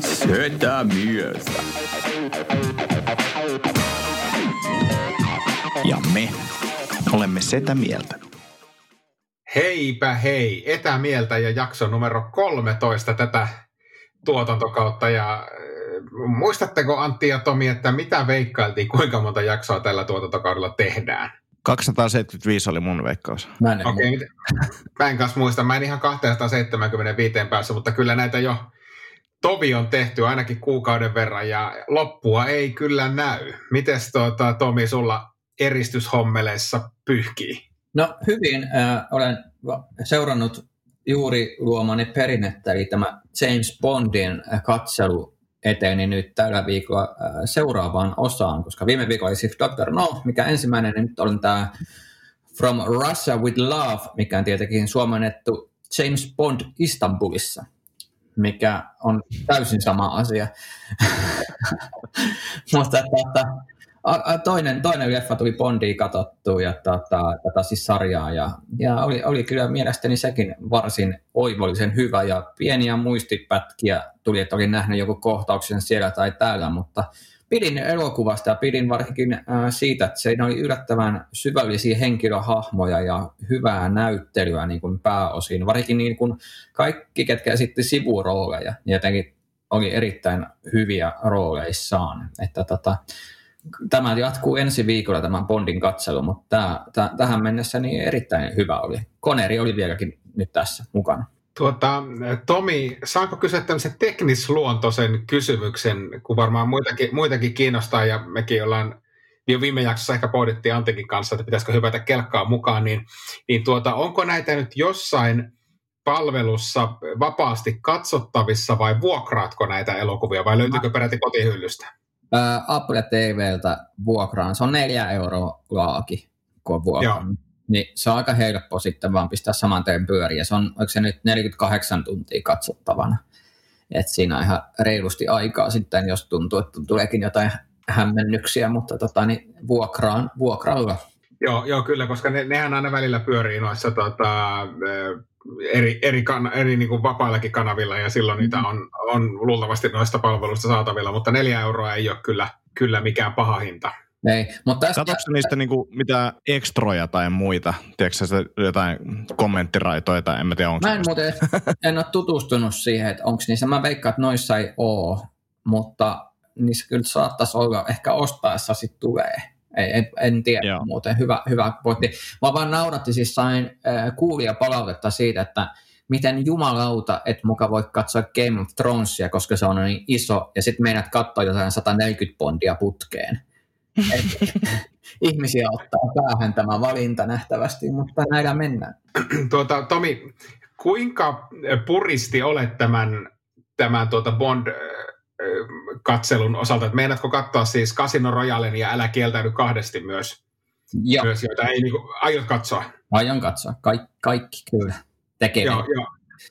Setä Mieltä. Ja me olemme Setä Mieltä. Heipä hei, Etämieltä ja jakso numero 13 tätä tuotantokautta. Ja äh, muistatteko Antti ja Tomi, että mitä veikkailtiin, kuinka monta jaksoa tällä tuotantokaudella tehdään? 275 oli mun veikkaus. Mä en, Okei, okay, mä en kanssa muista, mä en ihan 275 päässä, mutta kyllä näitä jo tovi on tehty ainakin kuukauden verran ja loppua ei kyllä näy. Mites tuota, Tomi sulla eristyshommeleissa pyyhkii? No hyvin. Äh, olen seurannut juuri luomani perinnettä, eli tämä James Bondin katselu eteni nyt tällä viikolla äh, seuraavaan osaan, koska viime viikolla oli siis Dr. No, mikä ensimmäinen, ja nyt on tämä From Russia with Love, mikä on tietenkin suomennettu James Bond Istanbulissa, mikä on täysin sama asia. Mutta tota, a- a- toinen, toinen leffa tuli Bondia katsottua ja tota, tätä siis sarjaa ja, ja oli, oli kyllä mielestäni sekin varsin oivollisen hyvä ja pieniä muistipätkiä tuli, että olin nähnyt joku kohtauksen siellä tai täällä, mutta pidin elokuvasta ja pidin varsinkin äh, siitä, että siinä oli yllättävän syvällisiä henkilöhahmoja ja hyvää näyttelyä niin kuin pääosin, varsinkin niin kuin kaikki, ketkä esitti sivurooleja, jotenkin oli erittäin hyviä rooleissaan. Että tota, tämä jatkuu ensi viikolla tämän Bondin katselu, mutta tämä, tämä, tähän mennessä niin erittäin hyvä oli. Koneri oli vieläkin nyt tässä mukana. Tuota, Tomi, saanko kysyä tämmöisen teknisluontoisen kysymyksen, kun varmaan muitakin, muitakin kiinnostaa ja mekin ollaan jo viime jaksossa ehkä pohdittiin Antikin kanssa, että pitäisikö hypätä kelkkaa mukaan, niin, niin tuota, onko näitä nyt jossain palvelussa vapaasti katsottavissa vai vuokraatko näitä elokuvia vai löytyykö peräti kotihyllystä? Ää, Apple TVltä vuokraan, se on neljä euroa laaki, kun on vuokraan. Niin se on aika helppo sitten vaan pistää saman tien pyöriä. Se on, onko se nyt 48 tuntia katsottavana. Et siinä on ihan reilusti aikaa sitten, jos tuntuu, että tuleekin jotain hämmennyksiä, mutta tota, niin vuokraan, vuokralla. Joo, joo, kyllä, koska ne, nehän aina välillä pyörii noissa tota, eri, eri, kan, eri niin kuin vapaillakin kanavilla ja silloin niitä on, on luultavasti noista palveluista saatavilla, mutta neljä euroa ei ole kyllä, kyllä mikään paha hinta. Ei, mutta tästä, Katsotko niistä niinku mitään ekstroja tai muita? Tiedätkö sä jotain kommenttiraitoja tai en mä tiedä, onko Mä en muuten en ole tutustunut siihen, että onko niissä. Mä veikkaan, että noissa ei ole, mutta niissä kyllä saattaisi olla, ehkä ostaessa sitten tulee. Ei, en, en tiedä Joo. muuten, hyvä, hyvä pointti. Mä vaan nauratti, siis sain äh, kuulia palautetta siitä, että miten jumalauta, et muka voi katsoa Game of Thronesia, koska se on niin iso, ja sitten meidät katsoa jotain 140 bondia putkeen. Et, ihmisiä ottaa päähän tämä valinta nähtävästi, mutta näillä mennään. Tuota, Tomi, kuinka puristi olet tämän, tämän tuota Bond-katselun osalta? Et meinaatko katsoa siis Casino Royalen ja Älä kieltäydy kahdesti myös, Joo, myös joita ei niinku, aiot katsoa? aion katsoa. Kaik, kaikki kyllä tekee. Joo, joo.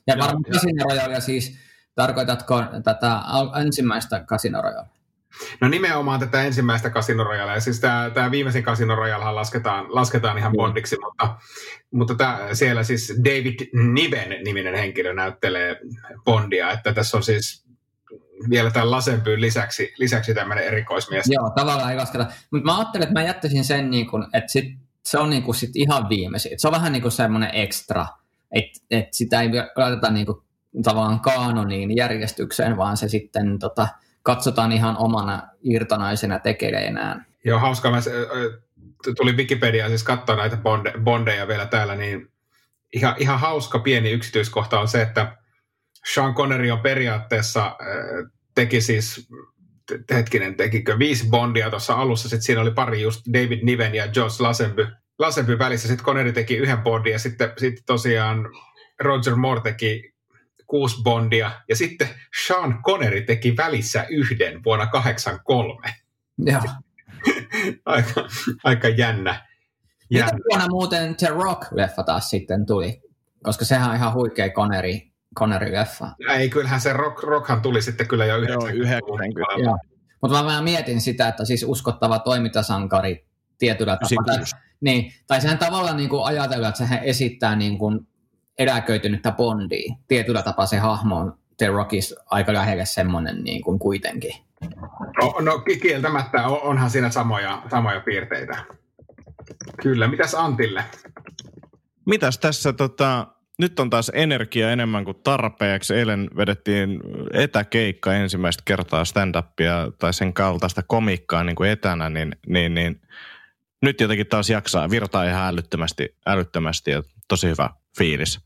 ja joo, varmaan. Casino Royale siis, tarkoitatko tätä ensimmäistä Casino Royale? No nimenomaan tätä ensimmäistä Casino Royalea. Siis tämä, tämä viimeisin Casino Royalehan lasketaan, lasketaan ihan bondiksi, mutta, mutta tämä, siellä siis David Niven niminen henkilö näyttelee Bondia, että tässä on siis vielä tämän Lasenpyyn lisäksi, lisäksi tämmöinen erikoismies. Joo, tavallaan ei lasketa. Mutta mä ajattelin, että mä jättäisin sen, niin kuin, että sit, se on niin kuin sit ihan viimeisin. Se on vähän niin kuin semmoinen ekstra, että et sitä ei laiteta niin kuin, tavallaan kaanoniin järjestykseen, vaan se sitten tota, katsotaan ihan omana irtonaisena tekeleinään. Joo, hauska. Mä, tuli Wikipediaan siis katsoa näitä bonde, bondeja vielä täällä, niin ihan, ihan hauska pieni yksityiskohta on se, että Sean Connery on periaatteessa ö, teki siis, hetkinen, tekikö viisi bondia tuossa alussa, sitten siinä oli pari just David Niven ja George Lazenby, Lazenby välissä, sitten Connery teki yhden bondin ja sitten, sitten tosiaan Roger Moore teki kuusi Bondia, ja sitten Sean Connery teki välissä yhden vuonna 83. Joo. aika, aika jännä. Mitä jännä. vuonna muuten The Rock-leffa taas sitten tuli? Koska sehän on ihan huikea Connery, Connery-leffa. Ei, kyllähän se rock, rockhan tuli sitten kyllä jo Joo, 90-luvun 90. Joo. Mutta mä vähän mietin sitä, että siis uskottava toimintasankari tietyllä tapaa. 96. Niin, tai sehän tavallaan niin kuin ajatella, että sehän esittää niin kuin eläköitynyttä Bondia. Tietyllä tapaa se hahmo on The Rockissa aika lähelle semmoinen niin kuin kuitenkin. No, no ki- kieltämättä on- onhan siinä samoja, samoja piirteitä. Kyllä, mitäs Antille? Mitäs tässä tota, nyt on taas energia enemmän kuin tarpeeksi. Eilen vedettiin etäkeikka ensimmäistä kertaa stand-upia tai sen kaltaista komikkaa niin kuin etänä, niin, niin, niin nyt jotenkin taas jaksaa virtaa ihan älyttömästi, älyttömästi ja tosi hyvä fiilis.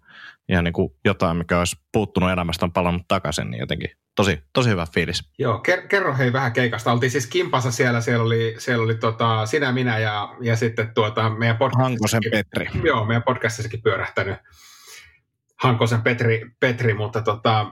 Ihan niin kuin jotain, mikä olisi puuttunut elämästä, on palannut takaisin, niin jotenkin tosi, tosi hyvä fiilis. Joo, ker- kerro hei vähän keikasta. Oltiin siis Kimpassa siellä, siellä oli, siellä oli tota, sinä, minä ja, ja sitten tuota, meidän Hankosen podcastissakin, Petri. joo, meidän podcastissakin pyörähtänyt Hankosen Petri, Petri mutta tota,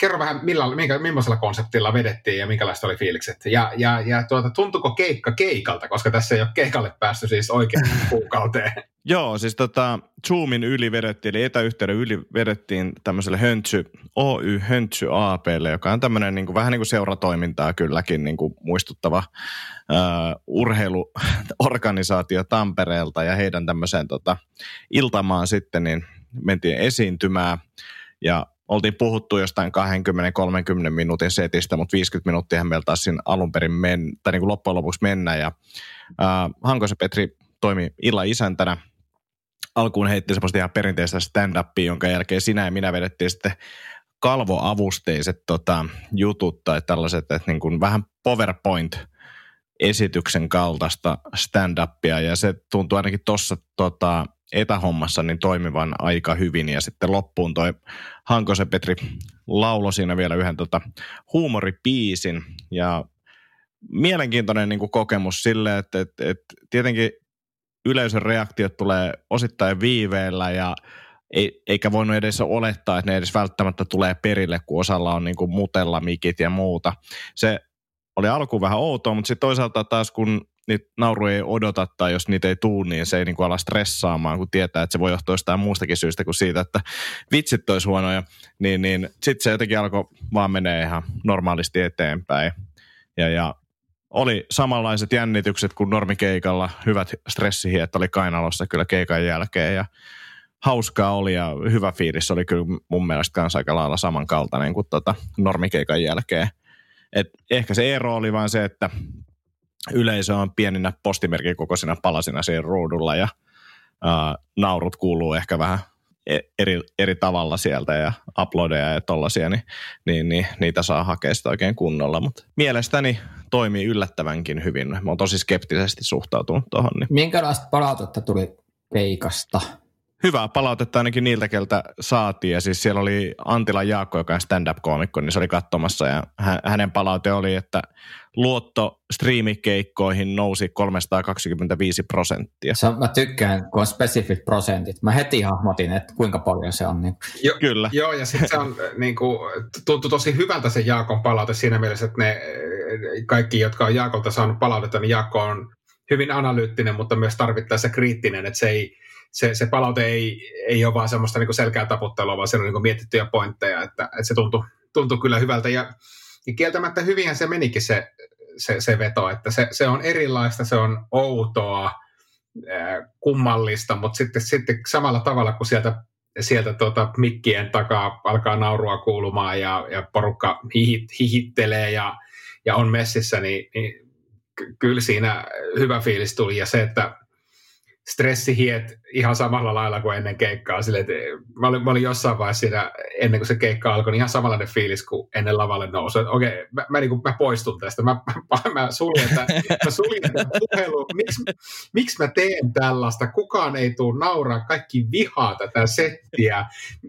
kerro vähän, millä, minkä, millaisella konseptilla vedettiin ja minkälaiset oli fiilikset. Ja, ja, ja tuota, tuntuko keikka keikalta, koska tässä ei ole keikalle päästy siis oikein kuukauteen. Joo, siis tota, Zoomin yli vedettiin, eli etäyhteyden yli vedettiin tämmöiselle Höntsy, Oy Höntsy APlle, joka on tämmöinen niin kuin, vähän niin kuin seuratoimintaa kylläkin niin kuin muistuttava äh, urheiluorganisaatio Tampereelta ja heidän tämmöiseen tota, iltamaan sitten, niin mentiin esiintymään. Ja oltiin puhuttu jostain 20-30 minuutin setistä, mutta 50 minuuttia meillä taas siinä alun perin men, tai niin kuin loppujen lopuksi mennä. Ja äh, Hankosen Petri toimi illan isäntänä. Alkuun heitti semmoista ihan perinteistä stand-upia, jonka jälkeen sinä ja minä vedettiin sitten kalvoavusteiset tota, jutut tai tällaiset, että niin kuin vähän PowerPoint-esityksen kaltaista stand-upia. Ja se tuntuu ainakin tuossa tota, etähommassa niin toimivan aika hyvin ja sitten loppuun toi Hankosen Petri laulo siinä vielä yhden tota, huumoripiisin ja mielenkiintoinen niin kuin kokemus sille, että, että, että tietenkin yleisön reaktiot tulee osittain viiveellä ja ei, eikä voinut edes olettaa, että ne edes välttämättä tulee perille, kun osalla on niin kuin mutella mikit ja muuta. Se oli alkuun vähän outoa, mutta sitten toisaalta taas kun niitä nauru ei odota tai jos niitä ei tuu, niin se ei niin kuin ala stressaamaan, kun tietää, että se voi johtua jostain muustakin syystä kuin siitä, että vitsit olisi huonoja, niin, niin sitten se jotenkin alkoi vaan menee ihan normaalisti eteenpäin. Ja, ja oli samanlaiset jännitykset kuin normikeikalla, hyvät stressihiet oli kainalossa kyllä keikan jälkeen ja hauskaa oli ja hyvä fiilis oli kyllä mun mielestä kanssa aika lailla samankaltainen kuin tota normikeikan jälkeen. Et ehkä se ero oli vain se, että yleisö on pieninä postimerkin kokoisina palasina siinä ruudulla ja ää, naurut kuuluu ehkä vähän e- eri, eri tavalla sieltä ja uploadeja ja tollasia, niin, niin, niin niitä saa hakea sitä oikein kunnolla. Mutta mielestäni toimii yllättävänkin hyvin. Mä oon tosi skeptisesti suhtautunut tuohon. Niin. Minkälaista palautetta tuli keikasta? Hyvää palautetta ainakin niiltä, keltä saatiin. Ja siis siellä oli Antila Jaakko, joka on stand-up-koomikko, niin se oli katsomassa. Ja hä- hänen palaute oli, että luotto striimikeikkoihin nousi 325 prosenttia. Se mä tykkään, kun on spesifit prosentit. Mä heti hahmotin, että kuinka paljon se on. Niin. Jo, Kyllä. Joo, ja sitten se on niin kuin, tuntui tosi hyvältä se Jaakon palaute siinä mielessä, että ne kaikki, jotka on Jaakolta saanut palautetta, niin Jaakko on hyvin analyyttinen, mutta myös tarvittaessa kriittinen, että se, ei, se, se palaute ei, ei ole vaan semmoista niin kuin selkää taputtelua, vaan siellä on niin kuin mietittyjä pointteja, että, että se tuntui, tuntui kyllä hyvältä, ja, ja kieltämättä hyvinhän se menikin se, se, se veto, että se, se on erilaista, se on outoa, kummallista, mutta sitten, sitten samalla tavalla kuin sieltä sieltä tuota, mikkien takaa alkaa naurua kuulumaan ja, ja porukka hihit, hihittelee ja, ja on messissä, niin, niin ky- kyllä siinä hyvä fiilis tuli. Ja se, että stressi hiet ihan samalla lailla kuin ennen keikkaa. Sille, että mä, olin, mä olin jossain vaiheessa siinä, ennen kuin se keikka alkoi, niin ihan samanlainen fiilis kuin ennen lavalle nousu. Että okei, mä, mä, niin kuin, mä poistun tästä. Mä, mä, mä suljen tämän, mä suljen tämän puhelun. Miksi, miksi mä teen tällaista? Kukaan ei tule nauraa. Kaikki vihaa tätä settiä.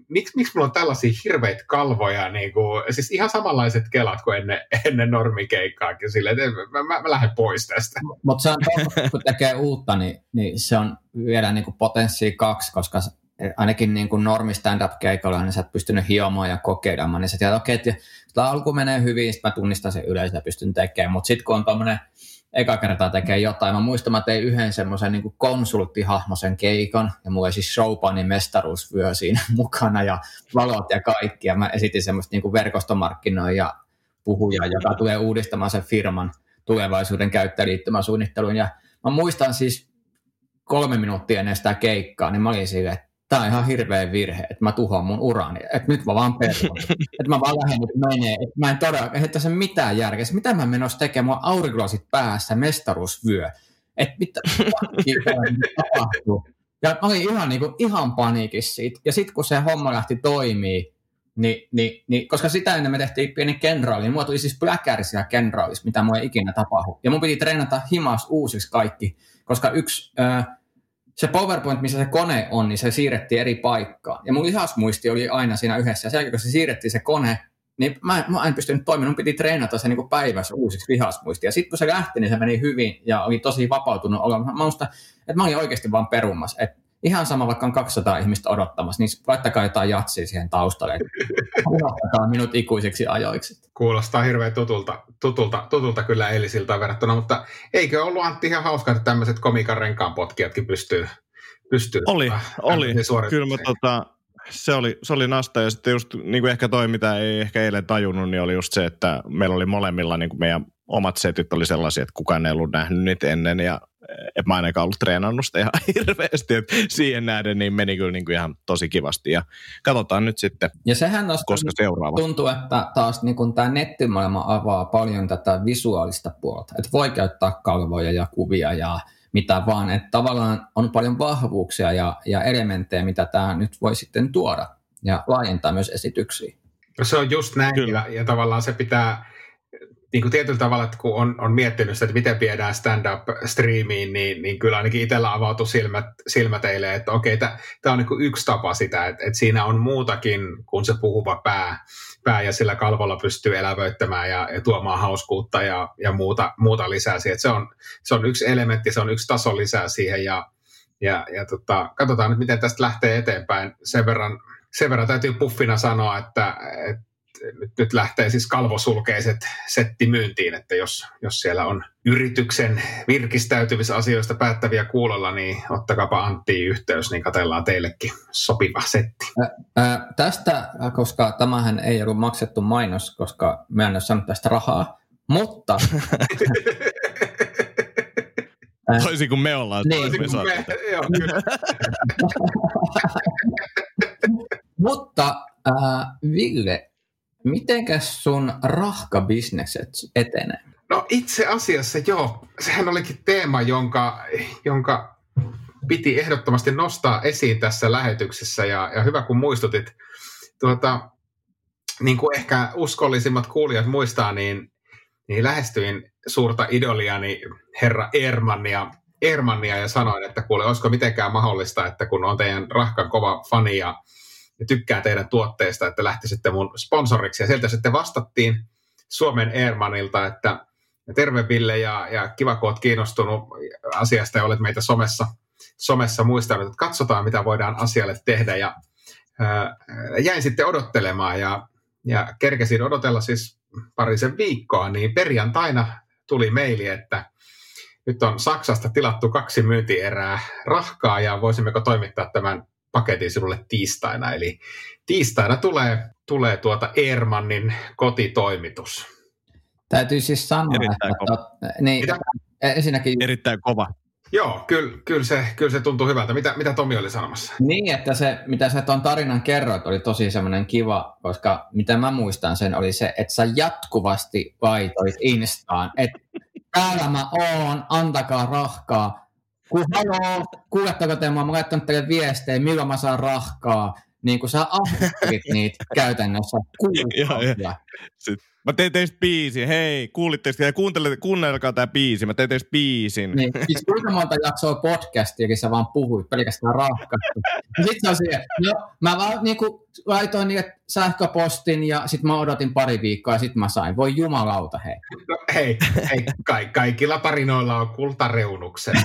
Miks, miksi mulla on tällaisia hirveitä kalvoja? Niin kuin, siis ihan samanlaiset kelat kuin ennen, ennen normikeikkaakin. Silleen, että mä, mä, mä lähden pois tästä. Mutta se on kun tekee uutta, niin, niin se on vielä niin kuin potenssia kaksi, koska ainakin niin kuin normi stand-up-keikolla, niin sä et pystynyt hiomaan ja kokeilemaan, niin sä tiedät, okei, okay, että alku menee hyvin, sitten mä tunnistan sen yleensä ja pystyn tekemään, mutta sitten kun on tuommoinen eka kertaa tekee jotain. Mä muistan, mä tein yhden semmoisen niin konsulttihahmosen keikan, ja mulla oli siis showpanin mestaruusvyö siinä mukana, ja valot ja kaikki, ja mä esitin semmoista niin verkostomarkkinoja puhuja, joka tulee uudistamaan sen firman tulevaisuuden käyttäjäliittymäsuunnitteluun, ja mä muistan siis kolme minuuttia ennen sitä keikkaa, niin mä olin silleen, että tämä on ihan hirveä virhe, että mä tuhoan mun urani, että nyt mä vaan perun, että mä vaan lähden nyt menee, että mä en todella, että se mitään järkeä, mitä mä menossa tekemään, mulla aurinkolasit päässä, mestaruusvyö, että mitä, tapahtuu. Ja mä olin ihan, niin kuin, ihan paniikissa siitä. Ja sitten kun se homma lähti toimii, niin, niin, niin, koska sitä ennen me tehtiin pieni kenraali, niin mulla tuli siis pläkärisiä kenraalis, mitä mua ei ikinä tapahdu. Ja mun piti treenata himas uusiksi kaikki, koska yksi, se PowerPoint, missä se kone on, niin se siirrettiin eri paikkaan. Ja mun lihasmuisti oli aina siinä yhdessä. Ja sen jälkeen, kun se siirrettiin se kone, niin mä, mä en pystynyt toimimaan. Mun piti treenata se niin päivässä uusiksi lihasmuistia. Sitten kun se lähti, niin se meni hyvin ja oli tosi vapautunut olo. Mä muistan, että mä olin oikeasti vaan perumassa. Että ihan sama, vaikka on 200 ihmistä odottamassa, niin laittakaa jotain jatsia siihen taustalle. Unohtakaa minut ikuisiksi ajoiksi. Kuulostaa hirveän tutulta, tutulta, tutulta kyllä eilisiltä verrattuna, mutta eikö ollut Antti ihan hauska, että tämmöiset komikan renkaan potkijatkin pystyy, pystyy Oli, oli. Kyllä mä tota, se oli, se oli nasta ja sitten just niin kuin ehkä toi, mitä ei ehkä eilen tajunnut, niin oli just se, että meillä oli molemmilla niin kuin meidän omat setit oli sellaisia, että kukaan ei ollut nähnyt niitä ennen ja et mä ainakaan ollut treenannut sitä ihan hirveästi, että siihen nähden niin meni kyllä niin kuin ihan tosi kivasti ja katsotaan nyt sitten, ja sehän koska seuraava. Tuntuu, että taas niin kuin tämä nettimaailma avaa paljon tätä visuaalista puolta, että voi käyttää kalvoja ja kuvia ja mitä vaan, että tavallaan on paljon vahvuuksia ja, ja elementtejä, mitä tämä nyt voi sitten tuoda ja laajentaa myös esityksiä. Se on just näin ja, ja tavallaan se pitää niin kuin tietyllä tavalla, että kun on, on miettinyt sitä, että miten viedään stand-up-striimiin, niin, niin kyllä ainakin itsellä avautui silmät, silmät eilen, että okei, tämä on niin kuin yksi tapa sitä, että, että siinä on muutakin kuin se puhuva pää, pää ja sillä kalvolla pystyy elävöittämään ja, ja tuomaan hauskuutta ja, ja muuta, muuta lisää siihen. se, on, se on yksi elementti, se on yksi taso lisää siihen ja, ja, ja tota, katsotaan nyt, miten tästä lähtee eteenpäin. Sen verran, sen verran täytyy puffina sanoa, että, että nyt, nyt lähtee siis kalvosulkeiset setti myyntiin, että jos, jos siellä on yrityksen virkistäytymisasioista päättäviä kuulolla, niin ottakaapa Antti yhteys, niin katellaan teillekin sopiva setti. Ä, ä, tästä, koska tämähän ei ollut maksettu mainos, koska mä en ole saanut tästä rahaa, mutta... Toisin kuin me ollaan. Niin. Toisin kuin me, joo, kyllä. mutta äh, Ville, Mitenkäs sun rahkabisnekset etenee? No itse asiassa joo. Sehän olikin teema, jonka, jonka piti ehdottomasti nostaa esiin tässä lähetyksessä ja, ja hyvä kun muistutit. Tuota, niin kuin ehkä uskollisimmat kuulijat muistaa, niin, niin lähestyin suurta idoliani herra Ermannia, Ermannia ja sanoin, että kuule, olisiko mitenkään mahdollista, että kun on teidän rahkan kova fani ja ja tykkään teidän tuotteista, että lähtisitte mun sponsoriksi. Ja sieltä sitten vastattiin Suomen Airmanilta, että terve Ville ja, ja kiva kun olet kiinnostunut asiasta ja olet meitä somessa, somessa muistanut, että katsotaan mitä voidaan asialle tehdä. Ja ää, jäin sitten odottelemaan ja, ja kerkesin odotella siis parisen viikkoa, niin perjantaina tuli meili, että nyt on Saksasta tilattu kaksi myyntierää rahkaa ja voisimmeko toimittaa tämän paketin sinulle tiistaina. Eli tiistaina tulee, tulee tuota Ermannin kotitoimitus. Täytyy siis sanoa, Erittäin että... Kova. Niin, Mitä? ensinnäkin... Erittäin kova. Joo, kyllä, kyllä, se, kyllä se tuntuu hyvältä. Mitä, mitä Tomi oli sanomassa? Niin, että se, mitä sä tuon tarinan kerroit, oli tosi semmoinen kiva, koska mitä mä muistan sen, oli se, että sä jatkuvasti vaitoit Instaan, että täällä mä oon, antakaa rahkaa. Kun haloo, kuuletteko te, mä oon laittanut teille viestejä, milloin mä saan rahkaa, niin kun sä ahdittelit niitä käytännössä kuukausia. Mä tein teistä biisin, hei, kuulitteko ja kuunnelkaa tämä biisi, mä tein teistä biisin. Niin, siis kuinka monta jaksoa podcastia, sä vaan puhuit pelkästään rahkasta. Ja sit se on siihen, no, mä vaan niinku laitoin niille sähköpostin ja sit mä odotin pari viikkoa ja sit mä sain. Voi jumalauta, hei. No, hei, hei ka- kaikilla tarinoilla on kultareunuksen.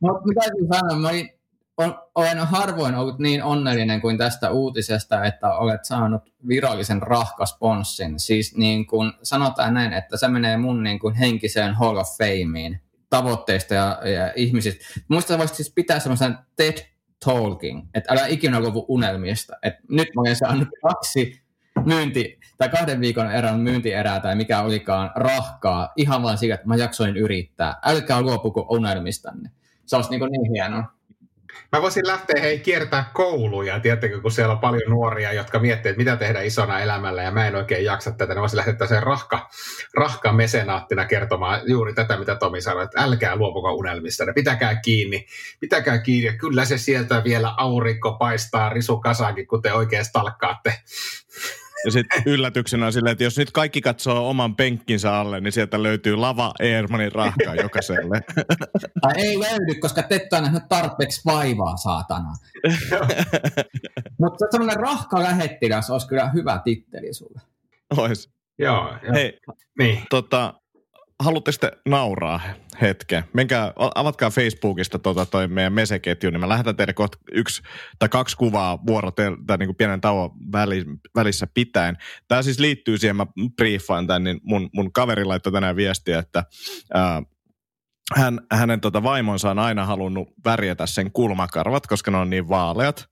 Mutta mitä täytyy sanoa, mä olin on, olen harvoin ollut niin onnellinen kuin tästä uutisesta, että olet saanut virallisen rahkasponssin. Siis niin kuin sanotaan näin, että se menee mun niin kuin henkiseen Hall of Fameen tavoitteista ja, ja ihmisistä. Muista voisit siis pitää semmoisen TED Talking, että älä ikinä luovu unelmista. Et nyt mä olen saanut kaksi myynti, tai kahden viikon erän myyntierää tai mikä olikaan rahkaa ihan vain siitä, että mä jaksoin yrittää. Älkää luopuko unelmistanne. Se olisi niin, niin hienoa. Mä voisin lähteä hei kiertää kouluja, tiedättekö, kun siellä on paljon nuoria, jotka miettii, että mitä tehdä isona elämällä ja mä en oikein jaksa tätä, niin voisin lähteä tällaiseen rahka, rahka mesenaattina kertomaan juuri tätä, mitä Tomi sanoi, että älkää luopuko unelmista, ne pitäkää kiinni, pitäkää kiinni. Ja kyllä se sieltä vielä aurinko paistaa risukasaakin, kun te oikein stalkkaatte. Ja sitten yllätyksenä on silleen, että jos nyt kaikki katsoo oman penkkinsä alle, niin sieltä löytyy lava Eermanin rahkaa jokaiselle. Tai ei löydy, koska te ette nähnyt tarpeeksi vaivaa, saatana. Mutta semmoinen rahka lähettiläs olisi kyllä hyvä titteli sulle. Ois. Joo. joo. Hei, Niin. tota, haluatte sitten nauraa hetken? Menkää, avatkaa Facebookista tota toi meidän meseketju, niin mä lähetän teille kohta yksi tai kaksi kuvaa vuorotel, tai niin kuin pienen tauon väli, välissä pitäen. Tämä siis liittyy siihen, mä briefaan tämän, niin mun, mun kaveri laittoi tänään viestiä, että ää, hän, hänen tota vaimonsa on aina halunnut värjätä sen kulmakarvat, koska ne on niin vaaleat.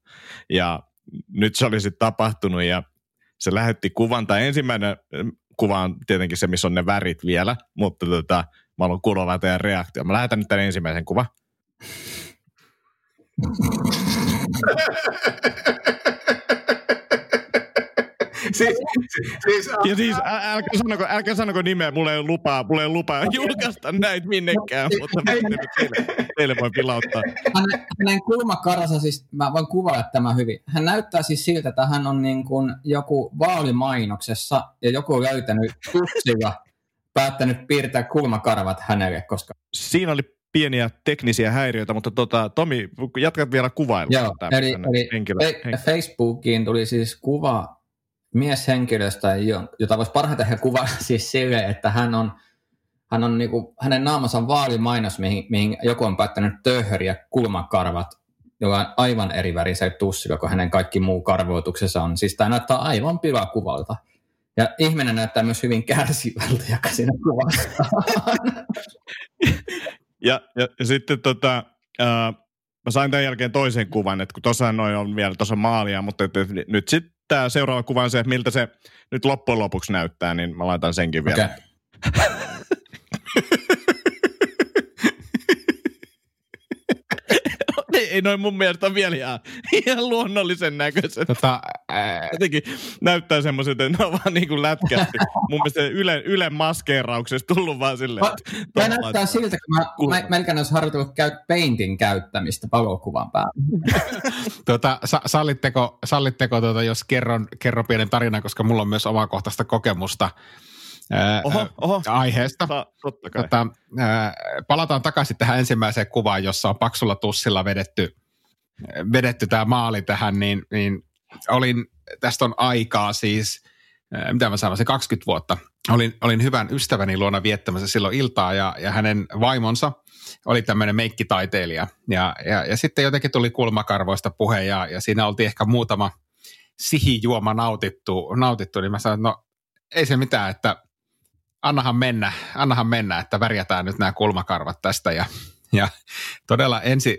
Ja nyt se oli sitten tapahtunut ja se lähetti kuvan, tai ensimmäinen kuva on tietenkin se, missä on ne värit vielä, mutta tota, mä haluan kuulla teidän reaktio. Mä lähetän nyt tämän ensimmäisen kuvan. siis, siis, Ja siis älkää sanoko, älkää sanoko nimeä, mulla ei ole lupaa, mulla ei ole lupaa julkaista näitä minnekään, mutta mä teille, teille, teille voi pilauttaa. Hänen, hänen kulmakarsa, siis mä voin kuvailla tämä hyvin. Hän näyttää siis siltä, että hän on niin kuin joku vaalimainoksessa ja joku on löytänyt tussilla päättänyt piirtää kulmakarvat hänelle, koska... Siinä oli pieniä teknisiä häiriöitä, mutta tota, Tomi, jatkat vielä kuvailua. Joo, eli, eli henkilö, fe- Facebookiin tuli siis kuva mieshenkilöstä, jota voisi parhaiten kuvata siis sille, että hän on, hän on niinku, hänen naamansa vaalimainos, mihin, mihin joku on päättänyt töhöriä kulmakarvat, joka on aivan eri värisellä tussilla kuin hänen kaikki muu karvoituksensa on. Siis tämä näyttää aivan pilakuvalta. Ja ihminen näyttää myös hyvin kärsivältä, joka siinä kuvassa ja, ja, ja sitten tota, äh, mä sain tämän jälkeen toisen kuvan, että kun tuossa noin on vielä tuossa maalia, mutta et, et, nyt sitten tämä seuraava kuva on se, että miltä se nyt loppujen lopuksi näyttää, niin mä laitan senkin vielä. Okay. ei noin mun mielestä vielä ihan, ihan luonnollisen näköiset. Tota, ää... Jotenkin näyttää semmoiset, että ne on vaan niin kuin lätkästi. mun mielestä Yle, Yle maskeerauksessa tullut vaan silleen. Tämä näyttää siltä, kun mä, mä melkein olisi harjoitellut käy, paintin käyttämistä valokuvan päällä. tota, sa- sallitteko, sallitteko tuota, jos kerron, kerron pienen tarinan, koska mulla on myös omakohtaista kokemusta oho, oho. aiheesta. Ta, totta kai. Tota, ää, palataan takaisin tähän ensimmäiseen kuvaan, jossa on paksulla tussilla vedetty, vedetty tämä maali tähän, niin, niin olin, tästä on aikaa siis, ää, mitä mä sanon, se 20 vuotta. Olin, olin hyvän ystäväni luona viettämässä silloin iltaa ja, ja hänen vaimonsa oli tämmöinen meikkitaiteilija. Ja, ja, ja sitten jotenkin tuli kulmakarvoista puhe ja, ja siinä oltiin ehkä muutama sihijuoma nautittu, nautittu niin mä sanoin, että no ei se mitään, että annahan mennä, annahan mennä, että värjätään nyt nämä kulmakarvat tästä. Ja, ja todella ensi,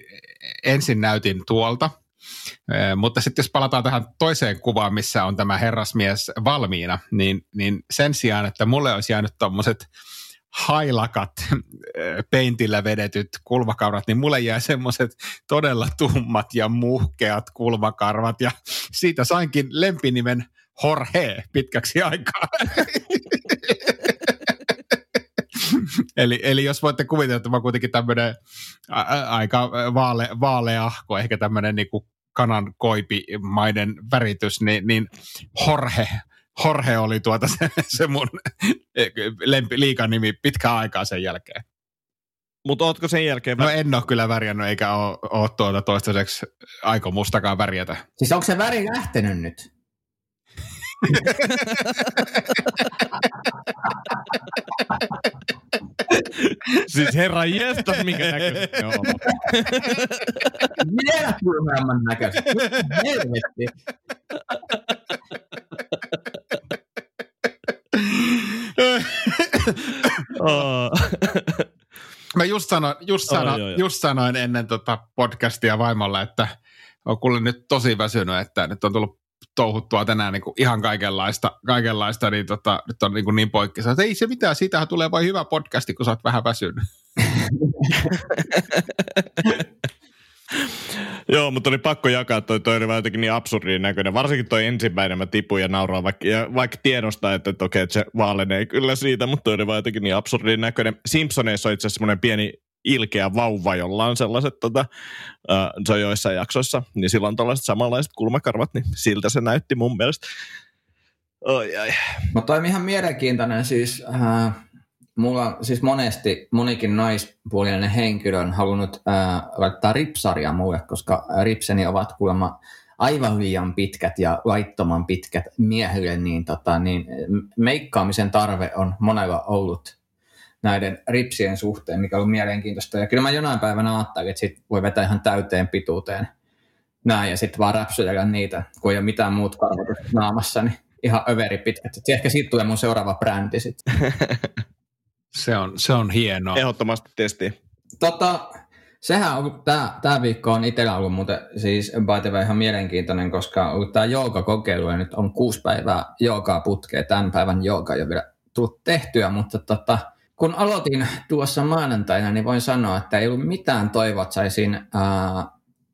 ensin näytin tuolta, mutta sitten jos palataan tähän toiseen kuvaan, missä on tämä herrasmies valmiina, niin, niin sen sijaan, että mulle olisi jäänyt tuommoiset hailakat, peintillä vedetyt kulmakarvat, niin mulle jää semmoiset todella tummat ja muhkeat kulmakarvat ja siitä sainkin lempinimen Jorge pitkäksi aikaa. eli, eli jos voitte kuvitella, että mä kuitenkin tämmöinen aika vaale, vaaleahko, ehkä tämmöinen niin kanan koipimainen väritys, niin, niin Jorge, Jorge oli tuota se, se mun lempi, liikanimi pitkään aikaa sen jälkeen. Mutta ootko sen jälkeen... No en ole kyllä värjännyt, eikä ole, ole tuota toistaiseksi aikomustakaan värjätä. Siis onko se väri lähtenyt nyt? siis herra jestas, mikä näköistä Joo. Vielä kylmemmän näköistä. Helvetti. Oh. Mä just sanoin, just Oi, sanoin, oi, oi. just sanoin ennen tota podcastia vaimolle, että on kuule nyt tosi väsynyt, että nyt on tullut touhuttua tänään niin kuin ihan kaikenlaista, kaikenlaista niin tota, nyt on niin, kuin niin poikki. Että ei se mitään, siitähän tulee vain hyvä podcasti, kun sä oot vähän väsynyt. Joo, mutta oli pakko jakaa, toi, toi oli jotenkin niin absurdin näköinen. Varsinkin toi ensimmäinen mä tipuin ja nauroin, vaikka, ja vaikka tiedostaa, että, että okei, että se vaalenee kyllä siitä, mutta toi oli jotenkin niin absurdin näköinen. Simpsoneissa on itse asiassa semmoinen pieni ilkeä vauva, jolla on sellaiset, tota, uh, se on joissain jaksoissa, niin sillä on tällaiset samanlaiset kulmakarvat, niin siltä se näytti mun mielestä. Oi, ai. Mutta toi on ihan mielenkiintoinen siis, äh, mulla siis monesti monikin naispuolinen henkilö on halunnut äh, laittaa ripsaria mulle, koska ripseni ovat kuulemma aivan liian pitkät ja laittoman pitkät miehille, niin, tota, niin meikkaamisen tarve on monella ollut näiden ripsien suhteen, mikä on mielenkiintoista. Ja kyllä mä jonain päivänä ajattelin, että sit voi vetää ihan täyteen pituuteen näin ja sitten vaan räpsyjällä niitä, kun ei ole mitään muut karvoitus naamassa, niin ihan överi pitkät. Et ehkä siitä tulee mun seuraava brändi sitten. Se on, se on hienoa. Ehdottomasti testi. Tota, sehän on, tää, tää viikko on itsellä ollut muuten siis by the way ihan mielenkiintoinen, koska on ollut tää joogakokeilu ja nyt on kuusi päivää joogaa putkea. Tämän päivän jooga ei ole vielä tullut tehtyä, mutta tota, kun aloitin tuossa maanantaina, niin voin sanoa, että ei ollut mitään toivoa, että saisin ää,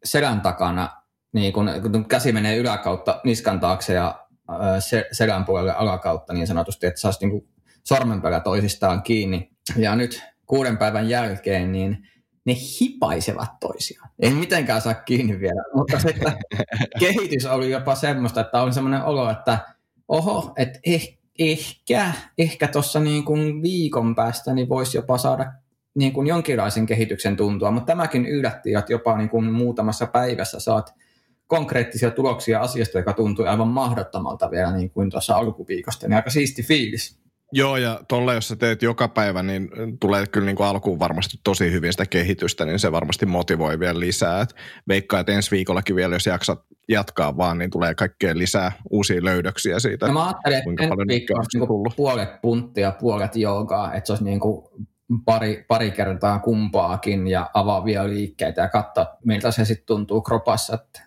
selän takana, niin kun, kun käsi menee yläkautta niskan taakse ja ää, se, selän puolelle alakautta niin sanotusti, että saisi niin sormenpäällä toisistaan kiinni. Ja nyt kuuden päivän jälkeen, niin ne hipaisevat toisiaan. En mitenkään saa kiinni vielä, mutta se, että kehitys oli jopa semmoista, että on semmoinen olo, että oho, että eh, ehkä, ehkä tuossa niin kuin viikon päästä niin voisi jopa saada niin kuin jonkinlaisen kehityksen tuntua, mutta tämäkin yllätti, että jopa niin kuin muutamassa päivässä saat konkreettisia tuloksia asiasta, joka tuntui aivan mahdottomalta vielä niin kuin tuossa alkuviikosta, niin aika siisti fiilis. Joo, ja tolle jos sä teet joka päivä, niin tulee kyllä niin kuin alkuun varmasti tosi hyvin sitä kehitystä, niin se varmasti motivoi vielä lisää. Et veikkaa, että ensi viikollakin vielä, jos jaksat jatkaa vaan, niin tulee kaikkea lisää uusia löydöksiä siitä. No mä ajattelin, että ensi paljon viikko olisi nykyään niin tullut. puolet punttia, puolet joogaa, että se olisi niin kuin pari, pari kertaa kumpaakin ja avaavia liikkeitä ja katsoa, miltä se sitten tuntuu kropassa, että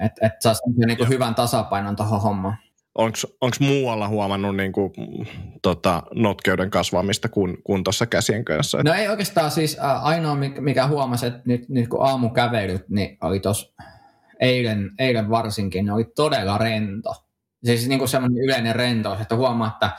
et, et saisi niin kuin hyvän tasapainon tuohon hommaan. Onko muualla huomannut niin kuin, tota, notkeuden kasvamista kuin, kuin tuossa käsien kanssa? No ei oikeastaan siis ainoa, mikä- huomasi, että nyt, nyt kun aamukävelyt, niin oli tos eilen, eilen varsinkin, ne oli todella rento. Siis niin kuin semmoinen yleinen rentous, että huomaa, että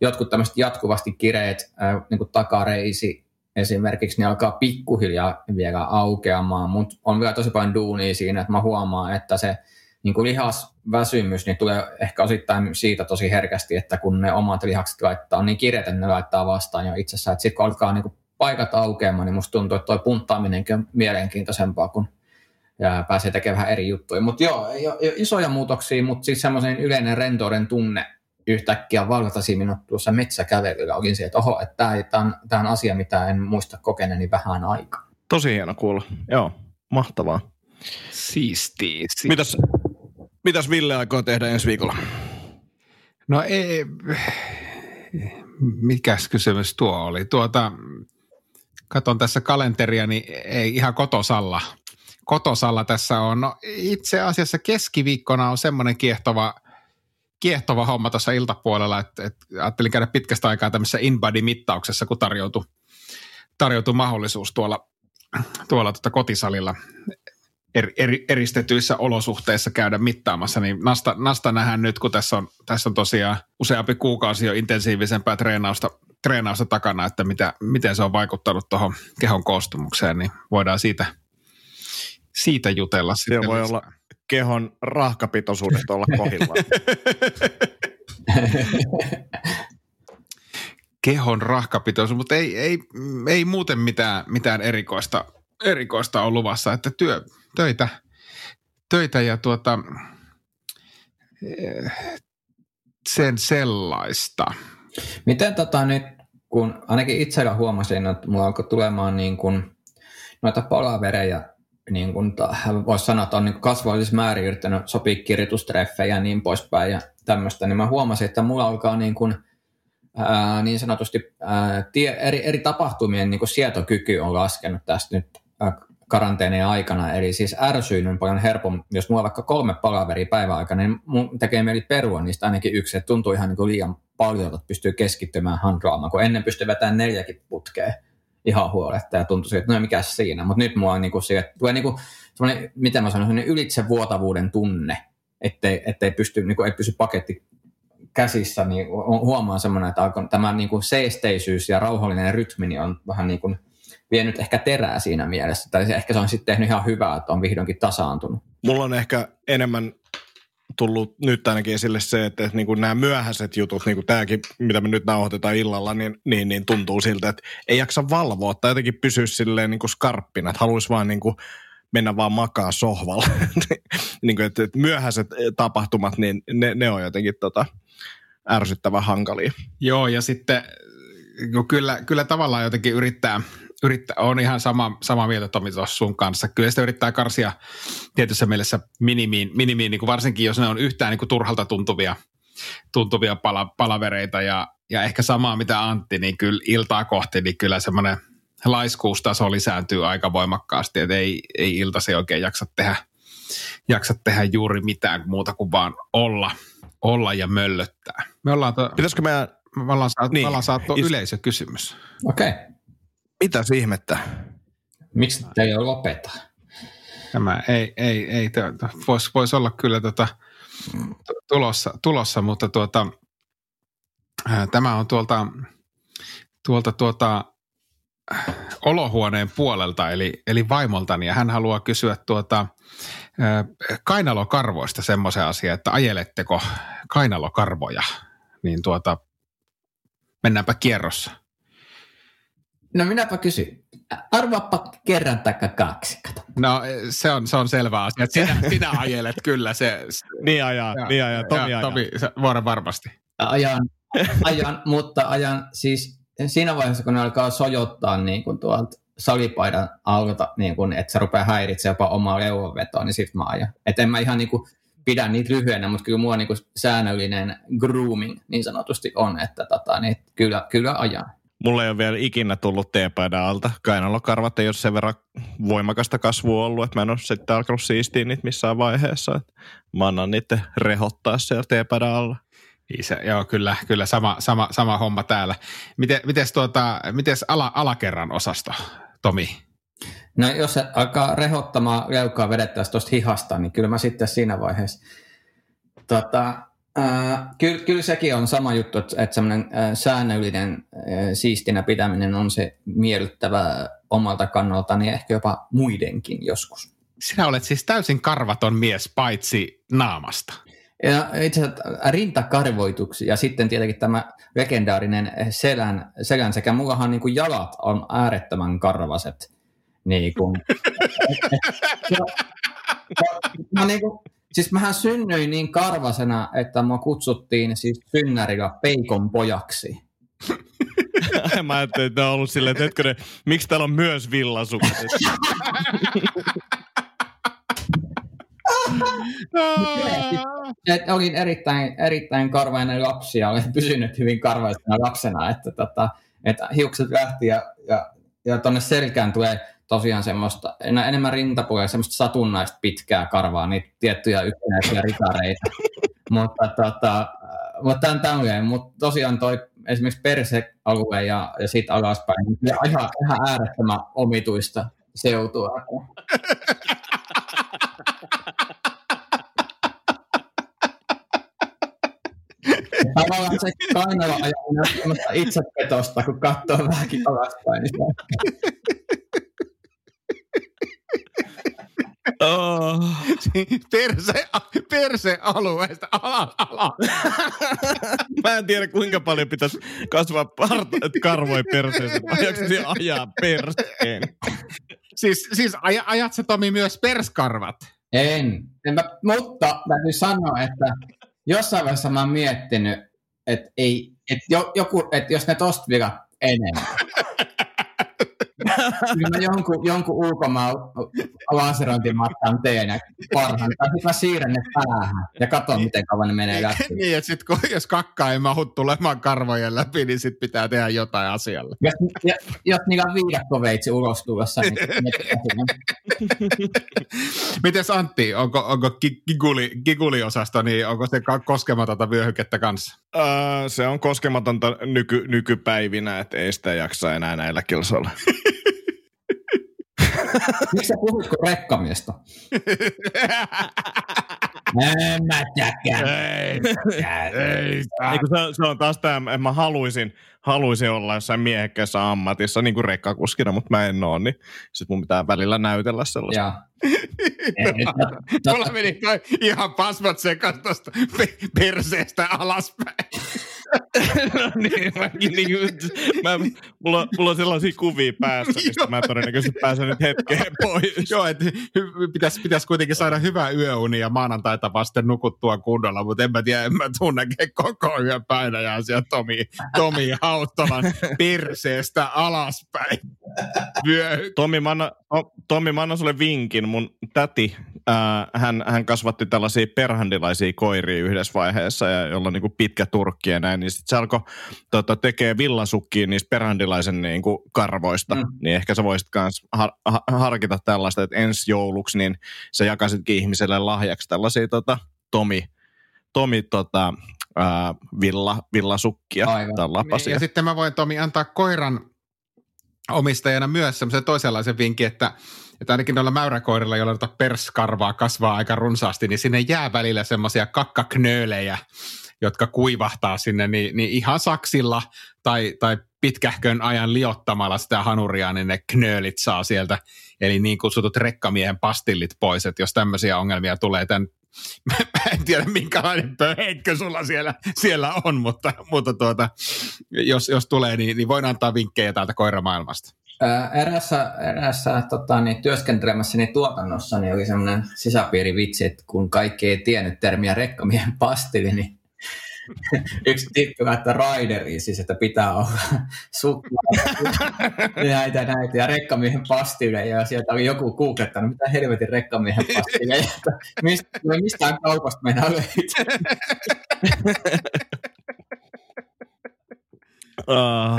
jotkut tämmöiset jatkuvasti kireet niin kuin takareisi esimerkiksi, niin alkaa pikkuhiljaa vielä aukeamaan, mutta on vielä tosi paljon duunia siinä, että mä huomaan, että se niin kuin lihasväsymys niin tulee ehkä osittain siitä tosi herkästi, että kun ne omat lihakset laittaa, niin kireet, että ne laittaa vastaan jo itsessään. Sitten kun alkaa niin kuin paikat aukeamaan, niin musta tuntuu, että toi punttaaminenkin on mielenkiintoisempaa, kun ja pääsee tekemään vähän eri juttuja. Mutta joo, ei ole isoja muutoksia, mutta siis semmoisen yleinen rentouden tunne yhtäkkiä valtasi minut tuossa metsäkävelyllä. Olin se, että oho, että tämä on, tää on asia, mitä en muista kokeneeni vähän aikaa. Tosi hieno kuulla. Joo, mahtavaa. Siistiä. Si- Mitäs, mitäs Ville aikoo tehdä ensi viikolla? No ei, mikäs kysymys tuo oli? Tuota, katon tässä kalenteria, niin ei ihan kotosalla. Kotosalla tässä on. No, itse asiassa keskiviikkona on semmoinen kiehtova, kiehtova homma tuossa iltapuolella, että, että ajattelin käydä pitkästä aikaa tämmöisessä InBody-mittauksessa, kun tarjoutui, tarjoutui mahdollisuus tuolla, tuolla tuota kotisalilla eri, eri, eristetyissä olosuhteissa käydä mittaamassa, niin nasta, nasta nähdään nyt, kun tässä on, tässä on tosiaan useampi kuukausi jo intensiivisempää treenausta, treenausta takana, että mitä, miten se on vaikuttanut tuohon kehon koostumukseen, niin voidaan siitä, siitä jutella sitten. Siellä voi lisää. olla kehon rahkapitoisuudesta olla kohillaan. kehon rahkapitoisuus, mutta ei, ei, ei muuten mitään, mitään erikoista, erikoista on luvassa, että työ, töitä, töitä ja tuota, sen sellaista. Miten tota nyt, kun ainakin itsellä huomasin, että mulla alkoi tulemaan niin kuin noita palavereja, niin kuin, voisi sanoa, että on niin kasvallisessa määrin yrittänyt sopia kirjoitustreffejä ja niin poispäin ja tämmöistä, niin mä huomasin, että mulla alkaa niin kuin, ää, niin sanotusti ää, tie, eri, eri tapahtumien niin kuin sietokyky on laskenut tästä nyt ää, karanteenien aikana, eli siis ärsyyn on paljon helpompi, jos mulla on vaikka kolme palaveria päivän aikana, niin mun tekee mieli perua niistä ainakin yksi, että tuntuu ihan niin kuin liian paljon, että pystyy keskittymään handraamaan, kun ennen pystyy vetämään neljäkin putkea ihan huoletta ja tuntui että no mikä siinä, mutta nyt mulla on niin kuin se, että tulee kuin semmoinen, miten mä sanon, semmoinen ylitse vuotavuuden tunne, ettei, ettei pysty, niin kuin, ei pysy paketti käsissä, niin huomaan semmoinen, että tämä niin kuin seesteisyys ja rauhallinen rytmi niin on vähän niin kuin vienyt ehkä terää siinä mielessä, tai ehkä se on sitten tehnyt ihan hyvää, että on vihdoinkin tasaantunut. Mulla on ehkä enemmän tullut nyt ainakin esille se, että, että niin kuin nämä myöhäiset jutut, niin kuin tämäkin, mitä me nyt nauhoitetaan illalla, niin, niin, niin tuntuu siltä, että ei jaksa valvoa tai jotenkin pysyä silleen niin kuin skarppina, että haluaisi vaan niin kuin mennä vaan makaa sohvalla. niin kuin, että, että myöhäiset tapahtumat, niin ne, ne on jotenkin tota, ärsyttävän hankalia. Joo, ja sitten kyllä, kyllä tavallaan jotenkin yrittää, yrittää, on ihan sama, sama mieltä Tomi tuossa sun kanssa. Kyllä sitä yrittää karsia tietyssä mielessä minimiin, minimiin niin kuin varsinkin jos ne on yhtään niin kuin turhalta tuntuvia, tuntuvia pala, palavereita ja, ja ehkä samaa mitä Antti, niin kyllä iltaa kohti, niin kyllä semmoinen laiskuustaso lisääntyy aika voimakkaasti, että ei, ei iltasi oikein jaksa tehdä, jaksa tehdä juuri mitään muuta kuin vaan olla, olla ja möllöttää. Me ollaan, to, Pitäisikö meidän... me ollaan saatu, niin. me ollaan saatu Is... yleisökysymys. Okei. Okay. Mitäs ihmettä? Miksi te ei ole lopeta? Tämä ei, ei, ei voisi vois olla kyllä tota, tulossa, tulossa, mutta tuota, ää, tämä on tuolta, tuolta tuota, olohuoneen puolelta, eli, eli vaimoltani, ja hän haluaa kysyä tuota, ää, kainalokarvoista semmoisen asian, että ajeletteko kainalokarvoja, niin tuota, mennäänpä kierrossa. No minäpä kysyn. Arvaappa kerran tai kaksi. Kato. No se on, se on selvä asia. Sinä, sinä ajelet kyllä se. niin ajaa, ja, niin ajaa. Tomi ja, ajaa. Tomi, vuoren varmasti. Ajan, ajan, mutta ajan siis siinä vaiheessa, kun ne alkaa sojottaa niin kuin tuolta salipaidan alta, niin kuin, että se rupeaa häiritsemään jopa omaa leuvanvetoa, niin sitten mä ajan. Että en mä ihan niin kuin, pidä niitä lyhyenä, mutta kyllä mua niin kuin, säännöllinen grooming niin sanotusti on, että tota, niin, kyllä, kyllä ajan. Mulla ei ole vielä ikinä tullut teepaidan alta. Kainalokarvat ei ole sen verran voimakasta kasvua ollut, että mä en ole sitten alkanut siistiä niitä missään vaiheessa. Mä annan niitä rehottaa siellä teepaidan alla. Isä, joo, kyllä, kyllä sama, sama, sama homma täällä. Miten, mites tuota, mites ala, alakerran osasto, Tomi? No jos se alkaa rehottamaan leukaa vedettäisiin tuosta hihasta, niin kyllä mä sitten siinä vaiheessa tota, Äh, kyllä, kyllä sekin on sama juttu, että, että semmoinen äh, säännöllinen äh, siistinä pitäminen on se miellyttävä omalta kannalta, niin ehkä jopa muidenkin joskus. Sinä olet siis täysin karvaton mies, paitsi naamasta. Ja itse asiassa rintakarvoituksi ja sitten tietenkin tämä legendaarinen selän, selän sekä mullahan niin kuin jalat on äärettömän karvaset. Niin kuin, mä niin kuin, Siis mähän synnyin niin karvasena, että mua kutsuttiin siis synnärillä peikon pojaksi. Mä ajattelin, että ne on ollut silleen, että hetkinen, miksi täällä on myös villasukset? Et olin erittäin, erittäin karvainen lapsi ja olen pysynyt hyvin karvaisena lapsena, että, tota, että hiukset lähti ja, ja, ja tuonne selkään tulee tosiaan semmoista, enemmän rintapuolia, semmoista satunnaista pitkää karvaa, niitä tiettyjä yksinäisiä ritareita. mutta tota, mutta tämän tämmöinen, mutta tosiaan toi esimerkiksi persealue ja, ja siitä alaspäin, niin ihan, ihan äärettömän omituista seutua. Tavallaan se kainalo ajaa itsepetosta, kun katsoo vähänkin alaspäin. Niin Oh. perse, perse alueesta alas, alas. Mä en tiedä kuinka paljon pitäisi kasvaa parta, että karvoi perseeseen. Ajaksi ajaa perseen? Siis, siis aj, ajat sä Tomi myös perskarvat? En, en mä, mutta täytyy sanoa, että jossain vaiheessa mä oon miettinyt, että ei, että jo, joku, että jos ne tosta vielä enemmän. Kyllä mä jonkun, jonkun ulkomaan lanserointimatkan teen ja parhaan. Tai sitten mä siirrän ne päähän ja katson, miten kauan ne menee läpi. niin, että sit kun, jos kakka ei mahu tulemaan karvojen läpi, niin sit pitää tehdä jotain asialle. Jos, jos, jos niillä on viidakkoveitsi ulos tulossa, niin Mites Antti, onko, onko kikuli, kikuli-osasto, niin onko se koskematonta vyöhykettä kanssa? Öö, se on koskematonta nyky, nykypäivinä, että ei sitä jaksa enää näillä kilsoilla. Miksi sä puhut kuin rekkamiestä? en mä tiedäkään. Ei, ei, ei se, se, on taas tämä, mä haluaisin, haluaisin olla jossain miehekkäässä ammatissa, niin kuin rekkakuskina, mutta mä en ole, niin sitten mun pitää välillä näytellä sellaista. Mulla meni toi ihan pasmat sekas tuosta perseestä alaspäin. no niin, mäkin niin kuin, mä, mulla, mulla on sellaisia kuvia päässä, mistä mä todennäköisesti pääsen nyt hetkeen pois. Joo, että pitäisi pitäis kuitenkin saada hyvää yöunia ja maanantaita vasten nukuttua kunnolla, mutta en mä tiedä, en mä tunne koko yön päivänä siellä Tomi, Tomi Hauttolan perseestä alaspäin. Tomi, mä annan, Tomi, mä annan sulle vinkin. Mun täti, ää, hän, hän kasvatti tällaisia perhandilaisia koiria yhdessä vaiheessa, ja jolla on niin pitkä turkki ja näin, niin sitten se alkoi tota, tekee villasukkiin niistä perhandilaisen niin kuin karvoista, mm. niin ehkä sä voisit myös har, har, harkita tällaista, että ensi jouluksi niin sä jakasitkin ihmiselle lahjaksi tällaisia tota, Tomi, Tomi tota, ää, villa, villasukkia Aivan. tai lapasia. Niin, ja sitten mä voin Tomi antaa koiran omistajana myös semmoisen toisenlaisen vinkin, että, että ainakin noilla mäyräkoirilla, joilla tuota perskarvaa kasvaa aika runsaasti, niin sinne jää välillä semmoisia kakkaknöölejä, jotka kuivahtaa sinne, niin, niin ihan saksilla tai, tai pitkähkön ajan liottamalla sitä hanuria, niin ne knöölit saa sieltä, eli niin kutsutut rekkamiehen pastillit pois, että jos tämmöisiä ongelmia tulee tämän mä en tiedä minkälainen pöheikkö sulla siellä, siellä on, mutta, mutta tuota, jos, jos tulee, niin, niin voin antaa vinkkejä täältä koiramaailmasta. Erässä, erässä tota, niin, työskentelemässäni tuotannossa niin oli semmoinen sisäpiirivitsi, että kun kaikki ei tiennyt termiä rekkamiehen pastili, niin yksi tippi laittaa raideriin, siis että pitää olla suklaa, näitä näitä ja rekkamiehen pastileja ja sieltä oli joku googlettanut, mitä helvetin rekkamiehen pastileja, mistä, mistään kaupasta mennä löytyy. Uh.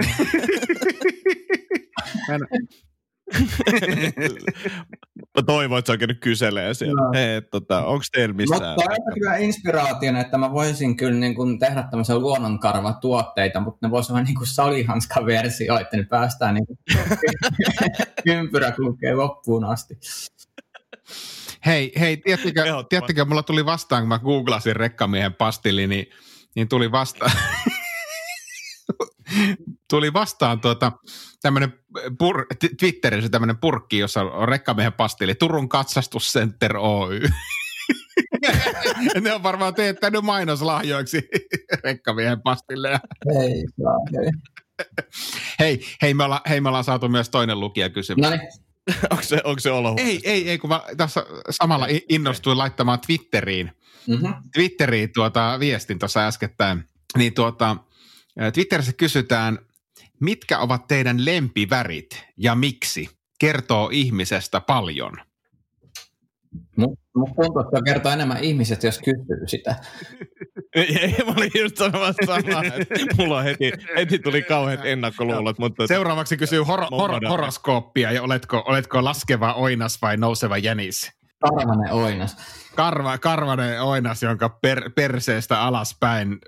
Mä toivon, että sä oikein nyt kyselee siellä. No. Hei, tota, onko teillä missään? Mutta on kyllä inspiraationa, että mä voisin kyllä niin kuin tehdä tämmöisiä luonnonkarvatuotteita, mutta ne voisi olla niin kuin salihanska-versio, että ne päästään niin kuin ympyrä kulkee loppuun asti. Hei, hei, tiedättekö, tiedättekö, mulla tuli vastaan, kun mä googlasin rekkamiehen pastilli, niin, niin tuli vastaan, tuli vastaan tuota, tämmöinen pur, Twitterissä tämmöinen purkki, jossa on rekkamiehen pastilli, Turun katsastuscenter Oy. ne on varmaan teettänyt mainoslahjoiksi rekkamiehen pastille. Hei, hei, hei, me ollaan, hei, me ollaan saatu myös toinen lukijakysymys. No niin. onko se, onko se olo? Ei, ei, ei, kun mä tässä samalla innostuin laittamaan Twitteriin, mm-hmm. Twitteriin tuota viestin tuossa äskettäin. Niin tuota, Twitterissä kysytään, mitkä ovat teidän lempivärit ja miksi? Kertoo ihmisestä paljon. Mutta tuntuu, että kertoo enemmän ihmiset, jos kysyy sitä. ei, ei, mä olin just sanomassa samaa, että mulla heti, heti tuli kauheat ennakkoluulot. Mutta Seuraavaksi kysyy hor- hor- horoskooppia ja oletko, oletko laskeva oinas vai nouseva jänis? Karvanen oinas. Karva, karvanen oinas, jonka per, perseestä alaspäin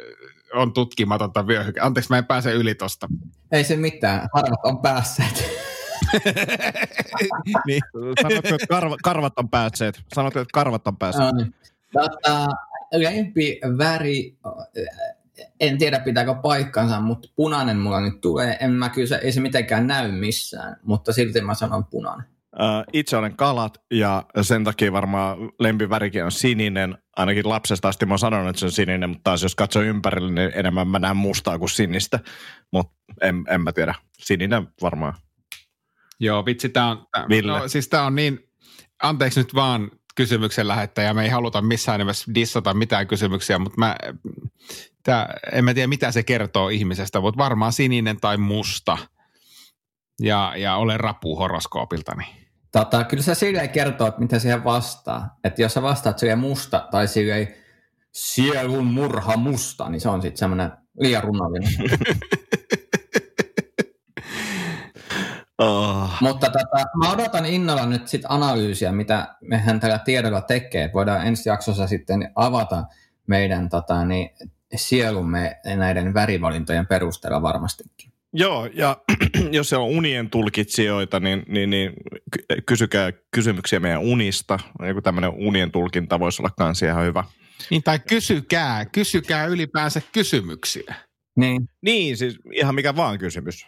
on tutkimatonta vyöhyke. Anteeksi, mä en pääse yli tosta. Ei se mitään, harvat on päässeet. niin, sanotko, että karva, karvat on päässeet. Sanotko, että karvat on päässeet. No niin. Tota, lempi väri, en tiedä pitääkö paikkansa, mutta punainen mulla nyt tulee. En mä kyllä, ei se mitenkään näy missään, mutta silti mä sanon punainen. Itse olen kalat ja sen takia varmaan lempivärikin on sininen. Ainakin lapsesta asti mä oon sanonut, että se on sininen, mutta taas jos katsoo ympärille, niin enemmän mä näen mustaa kuin sinistä. Mutta en, en mä tiedä. Sininen varmaan. Joo, vitsi, tää on, tää, no, siis tää on niin, anteeksi nyt vaan kysymyksen lähettäjä. Me ei haluta missään nimessä dissata mitään kysymyksiä, mutta mä, tää, en mä tiedä mitä se kertoo ihmisestä, mutta varmaan sininen tai musta. Ja, ja olen rapu horoskoopiltani. Tota, kyllä se silleen kertoo, että mitä siihen vastaa. Että jos sä vastaat silleen musta tai silleen sielun murha musta, niin se on sitten semmoinen liian runollinen. Oh. Mutta tota, mä odotan innolla nyt sit analyysiä, mitä mehän tällä tiedolla tekee. Voidaan ensi jaksossa sitten avata meidän tota, niin, sielumme näiden värivalintojen perusteella varmastikin. Joo, ja jos se on unien tulkitsijoita, niin, niin, niin ky- kysykää kysymyksiä meidän unista. Joku tämmöinen unien tulkinta voisi olla kans ihan hyvä. Niin, tai kysykää, kysykää ylipäänsä kysymyksiä. Niin. Niin, siis ihan mikä vaan kysymys.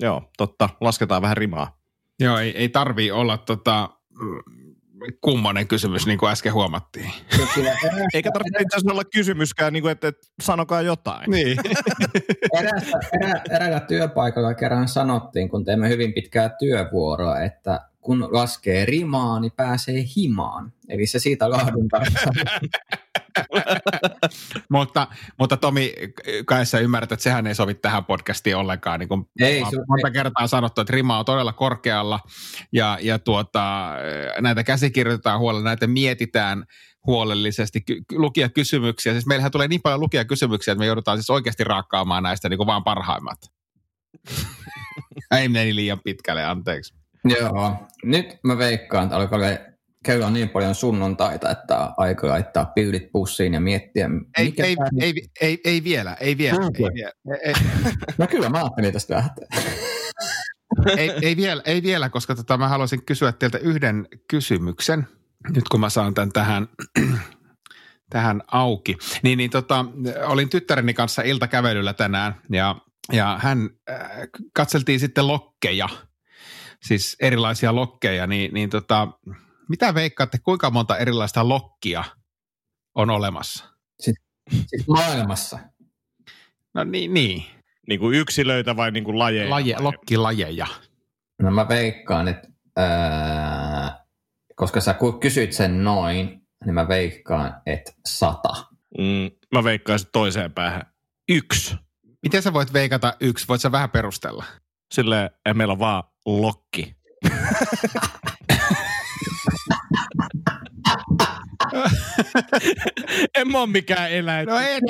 Joo, totta. Lasketaan vähän rimaa. Joo, ei, ei tarvii olla tota, mm, kummonen kysymys, niin kuin äsken huomattiin. Eikä tarvitse itse asiassa olla kysymyskään, niin kuin, että, että sanokaa jotain. Niin. Eräässä, erä, eräällä työpaikalla kerran sanottiin, kun teemme hyvin pitkää työvuoroa, että kun laskee rimaa, niin pääsee himaan. Eli se siitä laadunta. mutta, mutta Tomi, kai sä ymmärrät, että sehän ei sovi tähän podcastiin ollenkaan. Niin kuin Ei, se- monta kertaa sanottu, että rima on todella korkealla ja, ja tuota, näitä käsikirjoitetaan huolella, näitä mietitään huolellisesti, ky- lukia kysymyksiä. Siis meillähän tulee niin paljon lukia kysymyksiä, että me joudutaan siis oikeasti raakkaamaan näistä niin kuin vaan parhaimmat. ei meni liian pitkälle, anteeksi. Joo. Nyt mä veikkaan, että alkaa on niin paljon sunnuntaita, että aika laittaa pillit pussiin ja miettiä, Ei, mikä ei, tää- ei, ei, ei, vielä, ei vielä, ei, vielä, ei, No kyllä, mä ajattelin tästä lähteä. ei, ei, vielä, ei vielä, koska tota, mä haluaisin kysyä teiltä yhden kysymyksen, nyt kun mä saan tämän tähän, tähän auki. Niin, niin tota, olin tyttäreni kanssa iltakävelyllä tänään ja, ja hän äh, katseltiin sitten lokkeja, siis erilaisia lokkeja, niin, niin tota, mitä veikkaatte, kuinka monta erilaista lokkia on olemassa? Siis maailmassa. No niin, niin. Niin kuin yksilöitä vai niin kuin lajeja? Laje, vai? lokkilajeja. No mä veikkaan, että ää, koska sä kysyit sen noin, niin mä veikkaan, että sata. Mm, mä veikkaisin toiseen päähän. Yksi. Miten sä voit veikata yksi? Voit sä vähän perustella? Että meillä on vaan lokki. en mä ole mikään eläin. No en,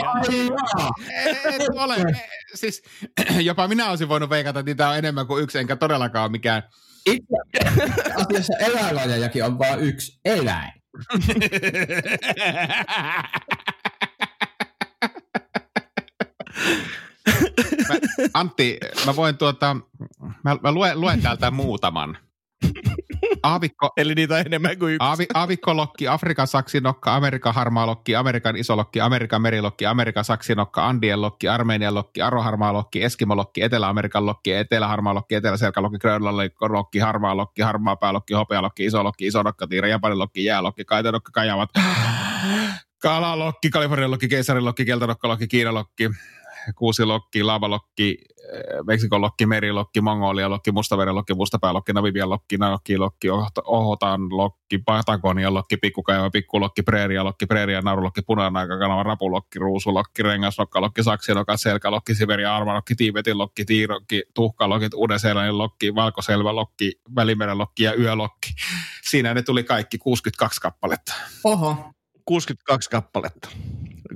en, en ole. Siis jopa minä olisin voinut veikata, että niitä on enemmän kuin yksi, enkä todellakaan ole mikään. Itse asiassa eläinlajejakin on vain yksi eläin. Mä, Antti, mä voin tuota, mä, mä luen, luen täältä muutaman. Aavikko, Eli niitä on enemmän kuin yksi. Aavi, aavikkolokki, Afrikan saksinokka, Amerikan harmaalokki, Amerikan isolokki, Amerikan merilokki, Amerikan saksinokka, Andien lokki, Armenian lokki, aroharmaalokki, Eskimolokki, Etelä-Amerikan lokki, Etelä-harmaalokki, Etelä-selkälokki, Grönlannin-lokki, harmaalokki, harmaapäällokki, hopealokki, isolokki, isonokka, Japanilokki, jäälokki, kaitenokka, kajavat, kalalokki, Kalifornian lokki, keisarilokki, keltanokkalokki, kiinalokki, kuusilokki, laavalokki, eh, Meksikon lokki, merilokki, Mongolia lokki, mustaverilokki, mustapäälokki, Namibian lokki, Nanokki-lokki, Oht- Ohotan lokki, Patagonian lokki, pikkukaiva, pikkulokki, preeria lokki, preeria narulokki, punainen kanava, rapulokki, ruusulokki, rengasnokkalokki, saksinokka, selkälokki, Siberia, armalokki, Tiibetin lokki, tiirokki, tuhkalokki, uuden lokki, valkoselvä lokki, välimeren lokki ja yölokki. Siinä ne tuli kaikki 62 kappaletta. Oho. 62 kappaletta.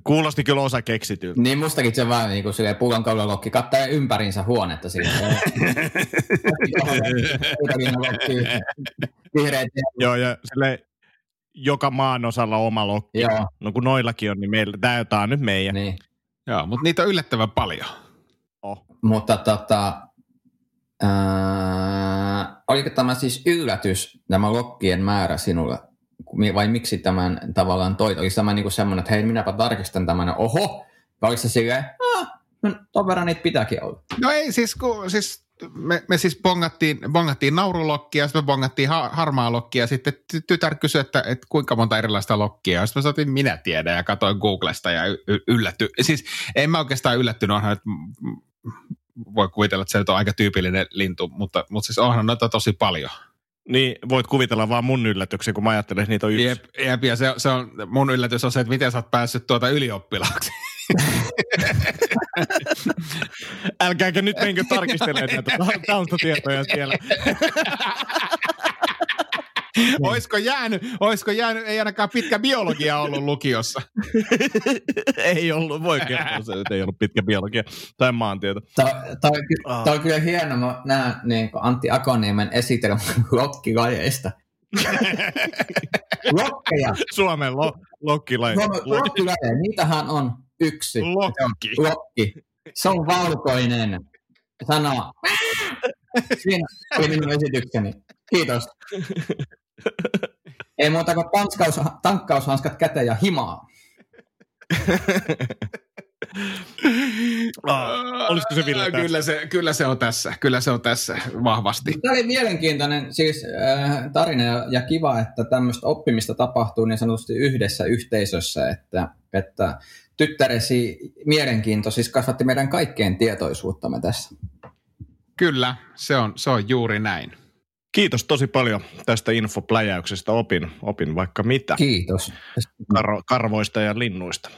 Kuulosti kyllä osa keksityltä. Niin mustakin se vaan niin kuin silleen pullonkaulolokki kattaa ympärinsä huonetta Vihreät. Joo, ja sille joka maan osalla oma lokki. Joo, No kun noillakin on, niin meillä, tää, tää on nyt meidän. niin. Joo, mutta niitä on yllättävän paljon. Oh. Mutta tota, ää, oliko tämä siis yllätys, tämä lokkien määrä sinulle? Vai miksi tämän tavallaan toi? Oliko tämä niinku semmoinen, että hei, minäpä tarkistan tämän, oho, vai oliko se silleen, ah, no ton verran niitä pitääkin olla. No ei, siis, kun, siis me, me siis bongattiin, bongattiin naurulokkia, sitten me bongattiin ha, harmaa lokkia, sitten ty- tytär kysyi, että, että kuinka monta erilaista lokkia, sitten mä sanoin, minä tiedän, ja katsoin Googlesta ja y- yllätty. Siis en mä oikeastaan yllättynyt, onhan, että voi kuvitella, että se on aika tyypillinen lintu, mutta, mutta siis onhan noita tosi paljon. Niin voit kuvitella vaan mun yllätyksen, kun mä ajattelen, että niitä on yksi. Jep, jep ja se, se on, mun yllätys on se, että miten sä oot päässyt tuota ylioppilaaksi. Älkääkä nyt menkö tarkistelemaan näitä taustatietoja siellä. oisko jäänyt, oisko jäänyt, ei ainakaan pitkä biologia ollut lukiossa. ei ollut, voi kertoa se, että ei ollut pitkä biologia tai maantieto. Tämä oh. on kyllä hieno, mä näen niin Antti Akoniemen esitelmä lokkilajeista. Lokkeja. Suomen lo, lokkilajeja. Suomen lokkilajeja, niitähän on yksi. Lokki. Se on, lokki. Se on valkoinen. Sanoo. Siinä oli minun esitykseni. Kiitos. Ei muuta kuin tankkaus, tankkaushanskat käteen ja himaa. ah, olisiko se Ville kyllä se, kyllä se on tässä, kyllä se on tässä vahvasti. Tämä oli mielenkiintoinen siis, äh, tarina ja, ja kiva, että tämmöistä oppimista tapahtuu niin sanotusti yhdessä yhteisössä, että, että tyttäresi mielenkiinto siis kasvatti meidän kaikkeen tietoisuuttamme tässä. Kyllä, se on, se on juuri näin. Kiitos tosi paljon tästä infopläjäyksestä. Opin, opin vaikka mitä. Kiitos. Kar- karvoista ja linnuista.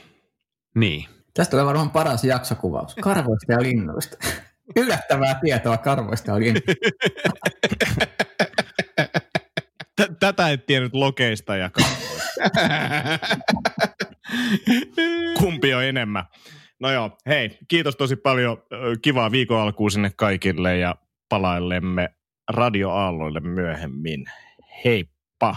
Niin. Tästä tulee varmaan paras jaksokuvaus. Karvoista ja linnuista. Yllättävää tietoa karvoista ja linnuista. Tätä et tiennyt lokeista ja karvoista. Kumpi on enemmän? No joo, hei, kiitos tosi paljon. Kivaa viikon alkuun sinne kaikille ja palailemme radioaalloille myöhemmin. Heippa!